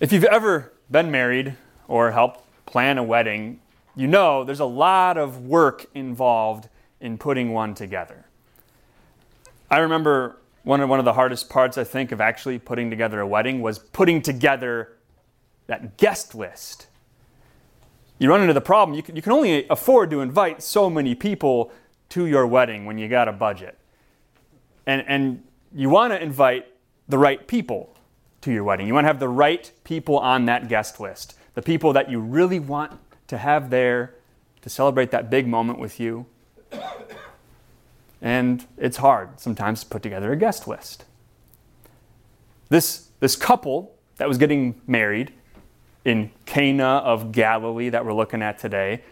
If you've ever been married or helped plan a wedding, you know there's a lot of work involved in putting one together. I remember one of, one of the hardest parts, I think, of actually putting together a wedding was putting together that guest list. You run into the problem, you can, you can only afford to invite so many people to your wedding when you got a budget. And, and you want to invite the right people to your wedding. You want to have the right people on that guest list, the people that you really want to have there to celebrate that big moment with you. And it's hard sometimes to put together a guest list. This, this couple that was getting married in Cana of Galilee that we're looking at today,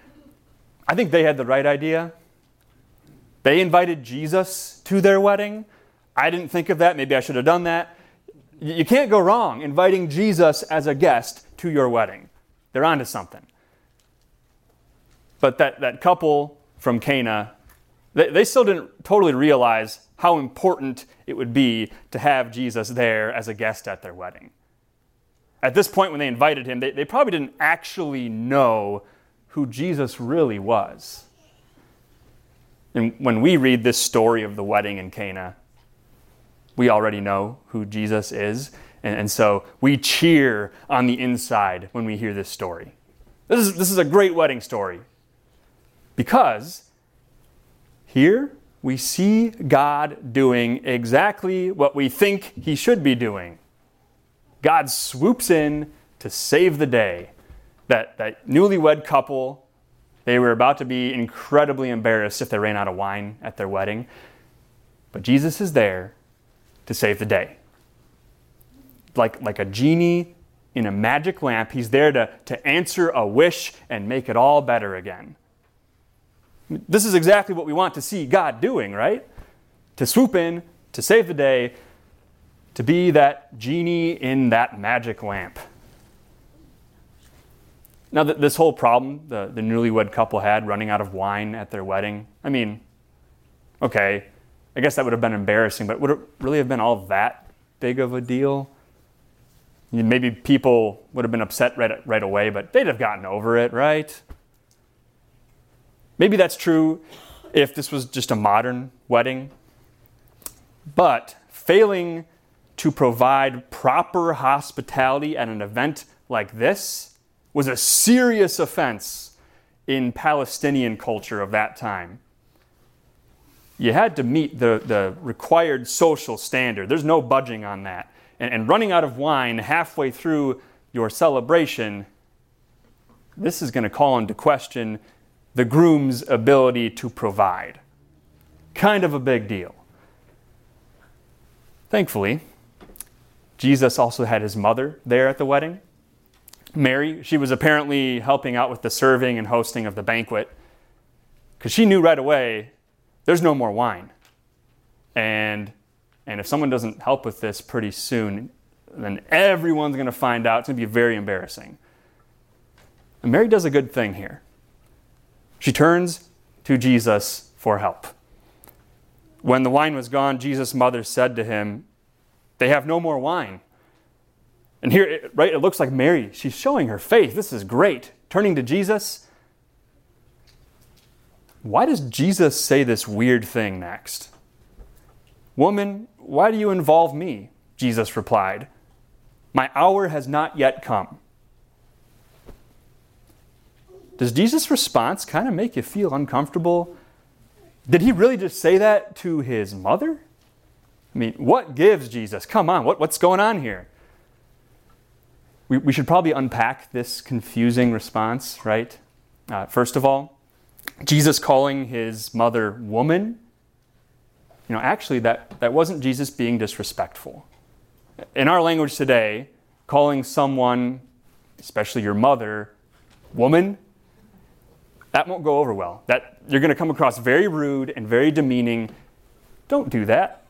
I think they had the right idea. They invited Jesus to their wedding. I didn't think of that. Maybe I should have done that. You can't go wrong inviting Jesus as a guest to your wedding. They're onto something. But that, that couple from Cana, they, they still didn't totally realize how important it would be to have Jesus there as a guest at their wedding. At this point, when they invited him, they, they probably didn't actually know who Jesus really was. And when we read this story of the wedding in Cana, we already know who Jesus is. And, and, so we cheer on the inside when we hear this story. This is, this is a great wedding story because here we see God doing exactly what we think he should be doing. God swoops in to save the day. That, that newlywed couple, they were about to be incredibly embarrassed if they ran out of wine at their wedding. But Jesus is there to save the day. Like, like a genie in a magic lamp, he's there to, to answer a wish and make it all better again. This is exactly what we want to see God doing, right? To swoop in, to save the day, to be that genie in that magic lamp. Now, that this whole problem the, the newlywed couple had running out of wine at their wedding, I mean, okay, I guess that would have been embarrassing, but would it really have been all that big of a deal? Maybe people would have been upset right, right away, but they'd have gotten over it, right? Maybe that's true if this was just a modern wedding. But failing to provide proper hospitality at an event like this was a serious offense in Palestinian culture of that time you had to meet the, the required social standard. There's no budging on that. And, and running out of wine halfway through your celebration, this is going to call into question the groom's ability to provide. Kind of a big deal. Thankfully, Jesus also had his mother there at the wedding. Mary, she was apparently helping out with the serving and hosting of the banquet because she knew right away there's no more wine. And, and if someone doesn't help with this pretty soon, then everyone's going to find out. It's going to be very embarrassing. And Mary does a good thing here. She turns to Jesus for help. When the wine was gone, Jesus' mother said to him, They have no more wine. And here, right, it looks like Mary, she's showing her faith. This is great. Turning to Jesus, why does Jesus say this weird thing next? Woman, why do you involve me? Jesus replied. My hour has not yet come. Does Jesus' response kind of make you feel uncomfortable? Did he really just say that to his mother? I mean, what gives Jesus? Come on, what, what's going on here? We, we should probably unpack this confusing response, right? Uh, first of all, Jesus calling his mother woman, you know, actually, that, that wasn't Jesus being disrespectful. In our language today, calling someone, especially your mother, woman, that won't go over well. That you're going to come across very rude and very demeaning. Don't do that.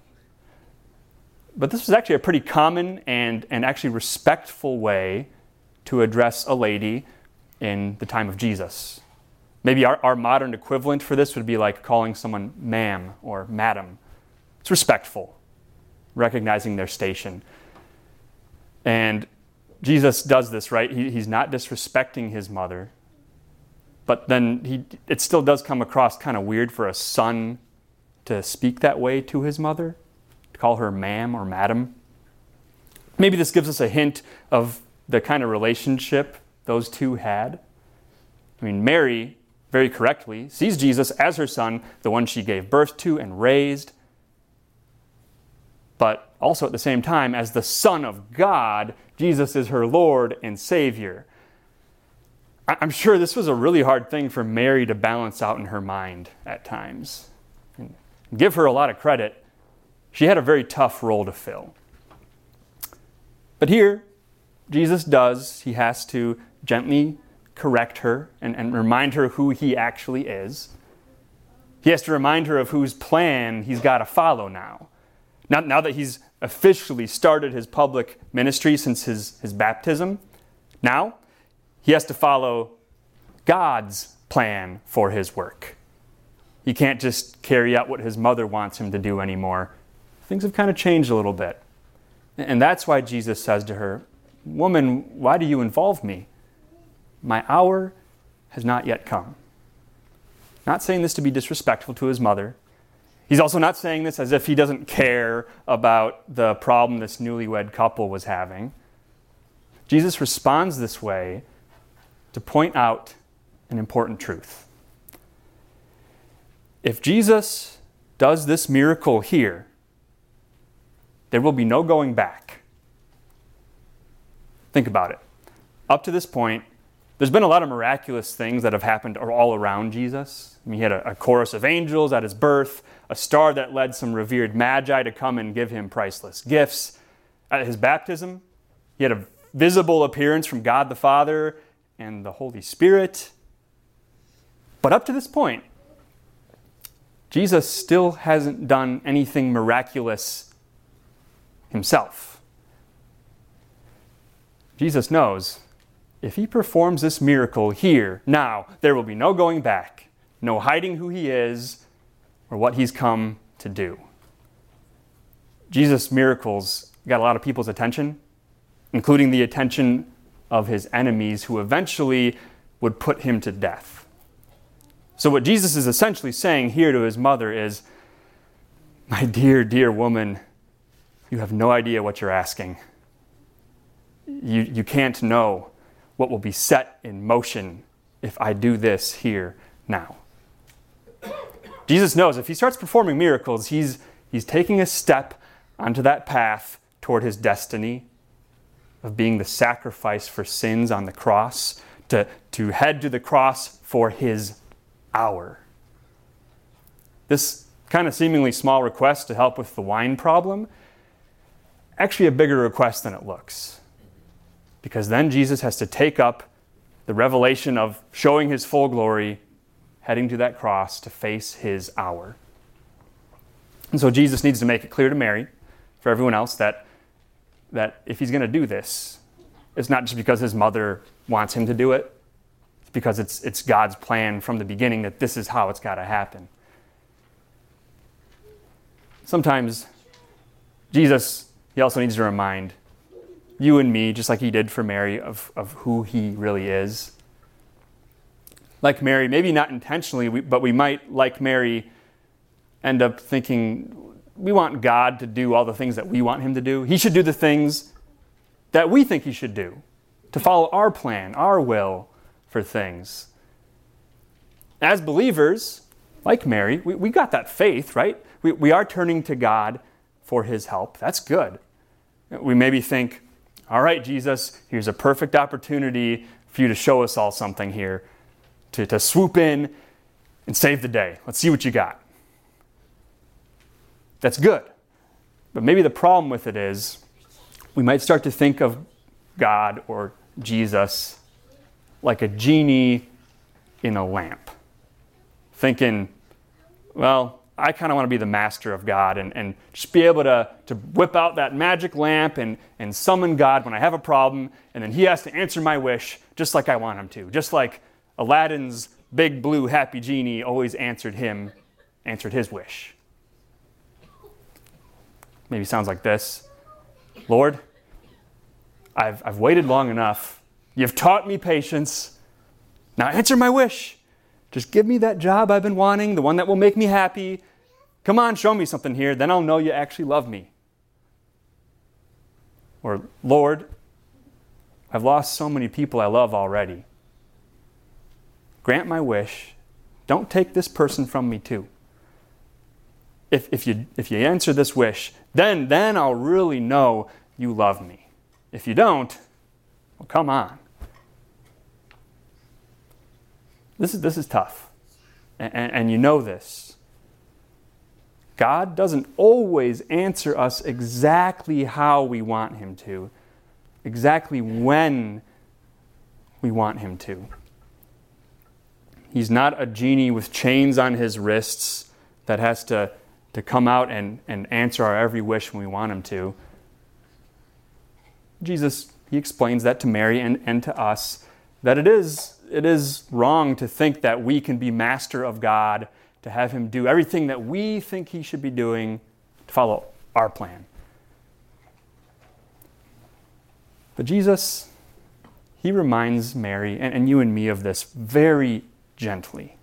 But this was actually a pretty common and, and actually respectful way to address a lady in the time of Jesus. Maybe our, our modern equivalent for this would be like calling someone ma'am or madam. It's respectful, recognizing their station. And Jesus does this, right? He, he's not disrespecting his mother. But then he, it still does come across kind of weird for a son to speak that way to his mother, to call her ma'am or madam. Maybe this gives us a hint of the kind of relationship those two had. I mean, Mary, very correctly, sees Jesus as her son, the one she gave birth to and raised, but also at the same time, as the Son of God, Jesus is her Lord and Savior. I'm sure this was a really hard thing for Mary to balance out in her mind at times. And give her a lot of credit. She had a very tough role to fill. But here, Jesus does, he has to gently correct her and, and remind her who he actually is. He has to remind her of whose plan he's got to follow now. Now, now that he's officially started his public ministry since his, his baptism, now he has to follow God's plan for his work. He can't just carry out what his mother wants him to do anymore. Things have kind of changed a little bit. And that's why Jesus says to her, Woman, why do you involve me? My hour has not yet come. Not saying this to be disrespectful to his mother. He's also not saying this as if he doesn't care about the problem this newlywed couple was having. Jesus responds this way to point out an important truth. If Jesus does this miracle here, there will be no going back. Think about it. Up to this point, there's been a lot of miraculous things that have happened all around Jesus. I mean, he had a, a, chorus of angels at his birth, a star that led some revered magi to come and give him priceless gifts. At his baptism, he had a visible appearance from God the Father and the Holy Spirit. But up to this point, Jesus still hasn't done anything miraculous himself. Jesus knows if he performs this miracle here, now, there will be no going back, no hiding who he is or what he's come to do. Jesus' miracles got a lot of people's attention, including the attention of his enemies who eventually would put him to death. So, what Jesus is essentially saying here to his mother is, My dear, dear woman, you have no idea what you're asking. You, you can't know what will be set in motion if I do this here now. Jesus knows if he starts performing miracles, he's, he's taking a step onto that path toward his destiny of being the sacrifice for sins on the cross, to, to head to the cross for his hour. This kind of seemingly small request to help with the wine problem, actually a bigger request than it looks because then Jesus has to take up the revelation of showing his full glory, heading to that cross to face his hour. And so Jesus needs to make it clear to Mary, for everyone else, that, that if he's going to do this, it's not just because his mother wants him to do it, it's because it's, it's God's plan from the beginning that this is how it's got to happen. Sometimes Jesus, he also needs to remind you and me, just like he did for Mary, of, of who he really is. Like Mary, maybe not intentionally, but we might, like Mary, end up thinking we want God to do all the things that we want him to do. He should do the things that we think he should do, to follow our plan, our will for things. As believers, like Mary, we, we got that faith, right? We, we are turning to God for his help. That's good. We maybe think, all right, Jesus, here's a perfect opportunity for you to show us all something here, to, to swoop in and save the day. Let's see what you got. That's good. But maybe the problem with it is we might start to think of God or Jesus like a genie in a lamp, thinking, well, I kind of want to be the master of God and, and just be able to, to whip out that magic lamp and, and summon God when I have a problem, and then He has to answer my wish just like I want Him to. Just like Aladdin's big blue happy genie always answered him, answered his wish. Maybe sounds like this Lord, I've, I've waited long enough. You've taught me patience. Now answer my wish. Just give me that job I've been wanting, the one that will make me happy. Come on, show me something here, then I'll know you actually love me. Or, Lord, I've lost so many people I love already. Grant my wish. Don't take this person from me, too. If, if, you, if you answer this wish, then, then I'll really know you love me. If you don't, well, come on. This is, this is tough. And, and, you know this. God doesn't always answer us exactly how we want Him to, exactly when we want Him to. He's not a genie with chains on his wrists that has to, to come out and, and answer our every wish when we want Him to. Jesus, He explains that to Mary and, and to us that it is, it is wrong to think that we can be master of God to have Him do everything that we think He should be doing to follow our plan. But Jesus, He reminds Mary and, and you and me of this very gently.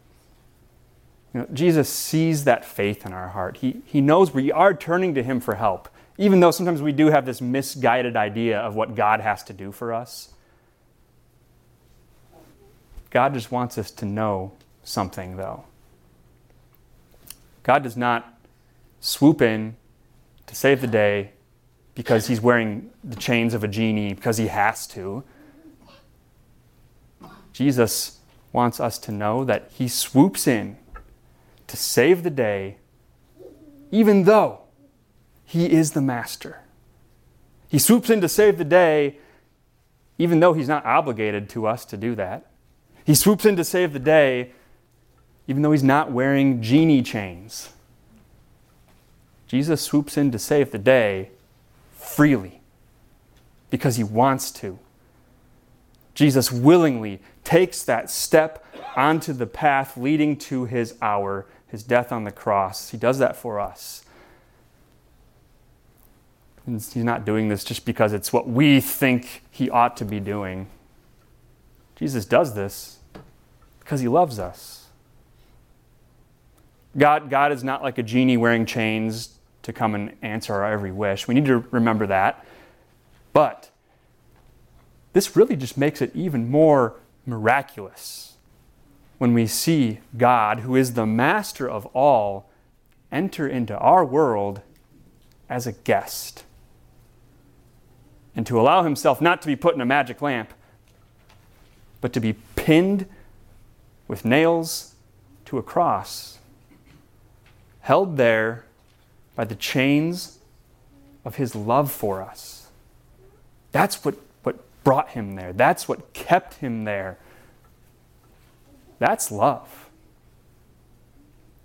You know, Jesus sees that faith in our heart. He, he knows we are turning to Him for help, even though sometimes we do have this misguided idea of what God has to do for us. God just wants us to know something, though. God does not swoop in to save the day because he's wearing the chains of a genie because he has to. Jesus wants us to know that he swoops in to save the day, even though he is the master. He swoops in to save the day, even though he's not obligated to us to do that. He swoops in to save the day even though he's not wearing genie chains. Jesus swoops in to save the day freely because he wants to. Jesus willingly takes that step onto the path leading to his hour, his death on the cross. He does that for us. And he's not doing this just because it's what we think he ought to be doing. Jesus does this because he loves us. God, God is not like a genie wearing chains to come and answer our every wish. We need to remember that. But this really just makes it even more miraculous when we see God, who is the master of all, enter into our world as a guest. And to allow himself not to be put in a magic lamp, but to be pinned with nails to a cross held there by the chains of his love for us. That's what, what brought him there. That's what kept him there. That's love.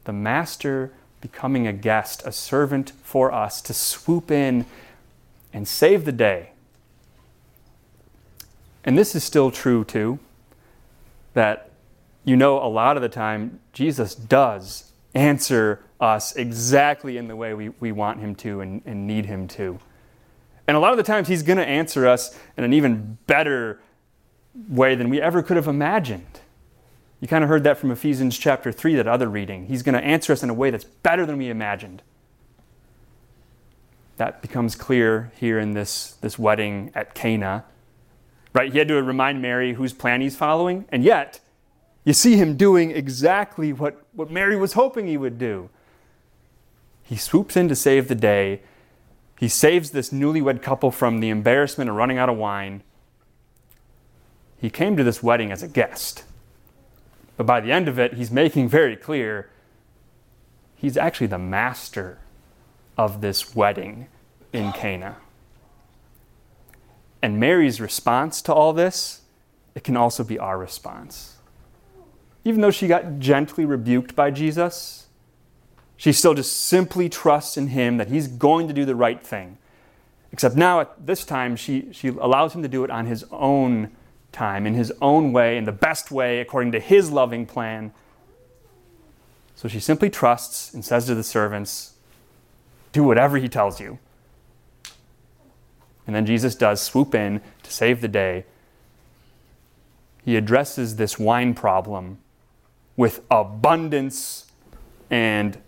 The master becoming a guest, a servant for us to swoop in and save the day. And this is still true too, that you know a lot of the time Jesus does answer us exactly in the way we, we want Him to and, and need Him to. And a lot of the times, He's going to answer us in an even better way than we ever could have imagined. You kind of heard that from Ephesians chapter 3, that other reading. He's going to answer us in a way that's better than we imagined. That becomes clear here in this, this wedding at Cana. Right? He had to remind Mary whose plan he's following, and yet you see him doing exactly what, what Mary was hoping he would do. He swoops in to save the day. He saves this newlywed couple from the embarrassment of running out of wine. He came to this wedding as a guest. But by the end of it, he's making very clear he's actually the master of this wedding in Cana. And Mary's response to all this, it can also be our response. Even though she got gently rebuked by Jesus, she still just simply trusts in him that he's going to do the right thing. Except now, at this time, she, she allows him to do it on his own time, in his own way, in the best way, according to his loving plan. So she simply trusts and says to the servants, Do whatever he tells you. And then Jesus does swoop in to save the day. He addresses this wine problem with abundance and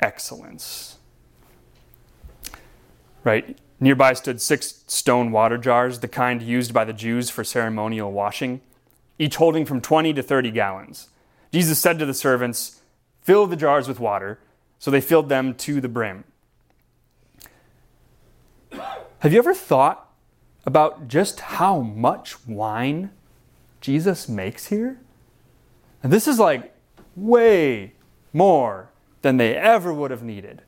excellence. Right? Nearby stood six stone water jars, the kind used by the Jews for ceremonial washing, each holding from 20 to 30 gallons. Jesus said to the servants, Fill the jars with water. So they filled them to the brim. Have you ever thought about just how much wine Jesus makes here? And this is like way more than they ever would have needed.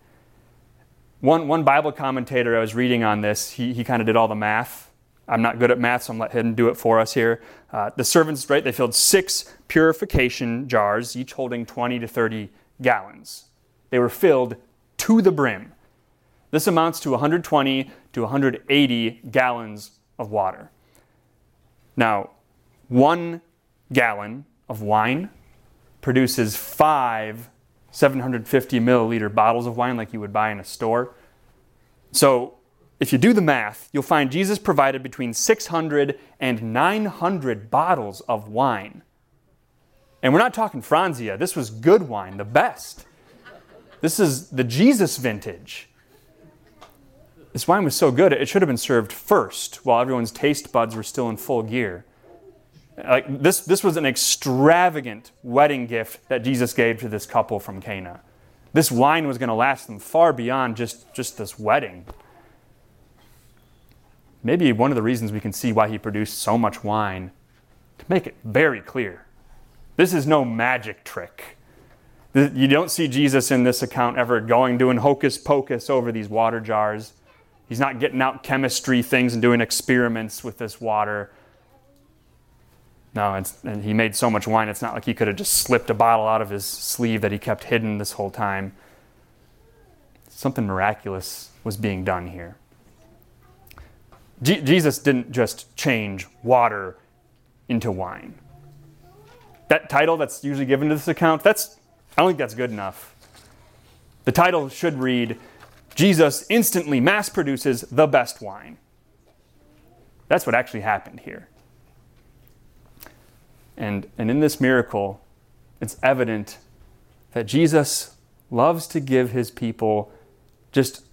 One, one Bible commentator I was reading on this, he, he kind of did all the math. I'm not good at math, so I'm let him do it for us here. Uh, the servants, right, they filled six purification jars, each holding 20 to 30 gallons. They were filled to the brim. This amounts to 120 to 180 gallons of water. Now, one gallon of wine produces five 750 milliliter bottles of wine like you would buy in a store. So, if you do the math, you'll find Jesus provided between 600 and 900 bottles of wine. And we're not talking Franzia, this was good wine, the best. This is the Jesus vintage. This wine was so good, it should have been served first while everyone's taste buds were still in full gear. Like this, this was an extravagant wedding gift that Jesus gave to this couple from Cana. This wine was going to last them far beyond just, just this wedding. Maybe one of the reasons we can see why he produced so much wine to make it very clear. This is no magic trick. You don't see Jesus in this account ever going doing hocus pocus over these water jars. He's not getting out chemistry things and doing experiments with this water. No, and he made so much wine, it's not like he could have just slipped a bottle out of his sleeve that he kept hidden this whole time. Something miraculous was being done here. Jesus didn't just change water into wine. That title that's usually given to this account, that's I don't think that's good enough. The title should read Jesus instantly mass produces the best wine. That's what actually happened here. And, and in this miracle, it's evident that Jesus loves to give his people just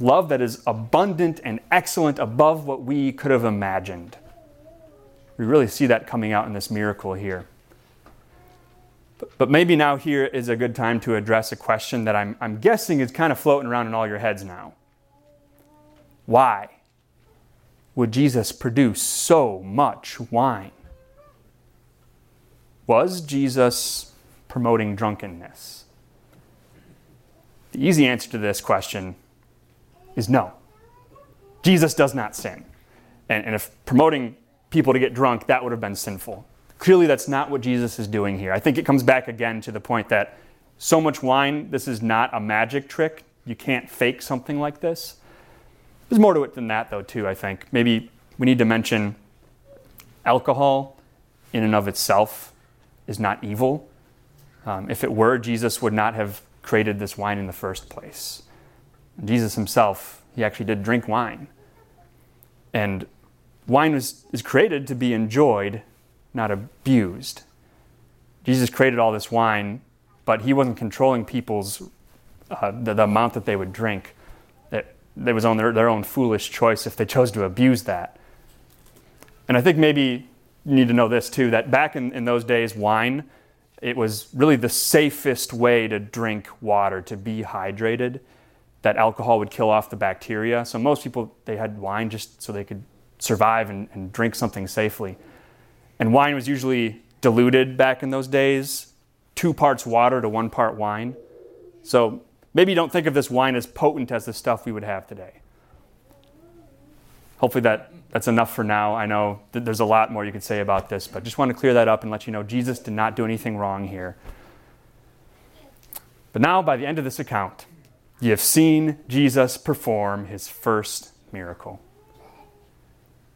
love that is abundant and excellent above what we could have imagined. We really see that coming out in this miracle here. But, maybe now here is a good time to address a question that I'm, I'm guessing is kind of floating around in all your heads now. Why would Jesus produce so much wine? Was Jesus promoting drunkenness? The easy answer to this question is no. Jesus does not sin. And, and if promoting people to get drunk, that would have been sinful. Clearly, that's not what Jesus is doing here. I think it comes back again to the point that so much wine, this is not a magic trick. You can't fake something like this. There's more to it than that, though, too, I think. Maybe we need to mention alcohol in and of itself is not evil. Um, if it were, Jesus would not have created this wine in the first place. Jesus himself, he actually did drink wine. And wine was, is created to be enjoyed, not abused. Jesus created all this wine, but he wasn't controlling people's uh, the, the, amount that they would drink. It, it was on their, their own foolish choice if they chose to abuse that. And I think maybe you need to know this too that back in, in those days, wine, it was really the safest way to drink water, to be hydrated. That alcohol would kill off the bacteria. So most people, they had wine just so they could survive and, and drink something safely. And wine was usually diluted back in those days, two parts water to one part wine. So maybe you don't think of this wine as potent as the stuff we would have today. Hopefully that that's enough for now. I know that there's a lot more you could say about this, but just want to clear that up and let you know Jesus did not do anything wrong here. But now, by the end of this account, you have seen Jesus perform his first miracle.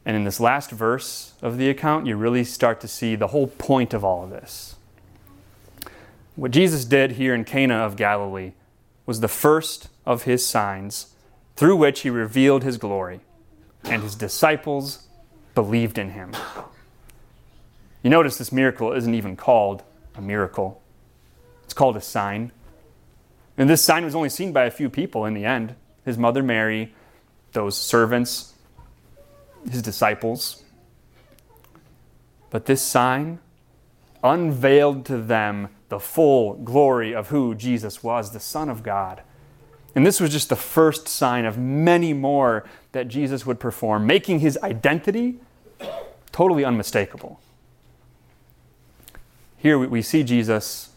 And in this last verse of the account, you really start to see the whole point of all of this. What Jesus did here in Cana of Galilee was the first of his signs through which he revealed his glory and his disciples believed in him. You notice this miracle isn't even called a miracle, it's called a sign. And this sign was only seen by a few people in the end his mother Mary, those servants, his disciples. But this sign unveiled to them the full glory of who Jesus was, the Son of God. And this was just the first sign of many more that Jesus would perform, making his identity totally unmistakable. Here we see Jesus,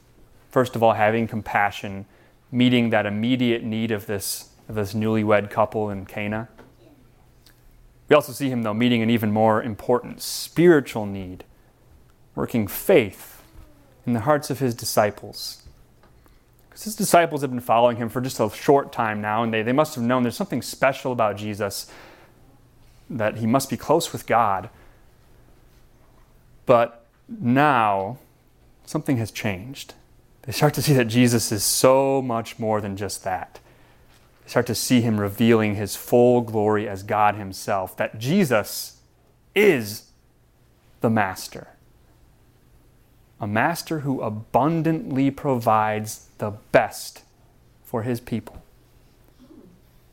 first of all, having compassion, meeting that immediate need of this, of this newlywed couple in Cana. We also see him, though, meeting an even more important spiritual need, working faith in the hearts of his disciples. Because his disciples have been following him for just a short time now, and they, they must have known there's something special about Jesus, that he must be close with God. But now, something has changed. They start to see that Jesus is so much more than just that. Start to see him revealing his full glory as God himself, that Jesus is the Master. A master who abundantly provides the best for his people,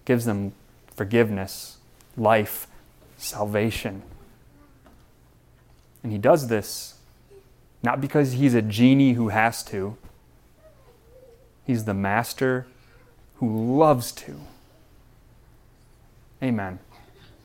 gives them forgiveness, life, salvation. And he does this not because he's a genie who has to, he's the master who loves to. Amen.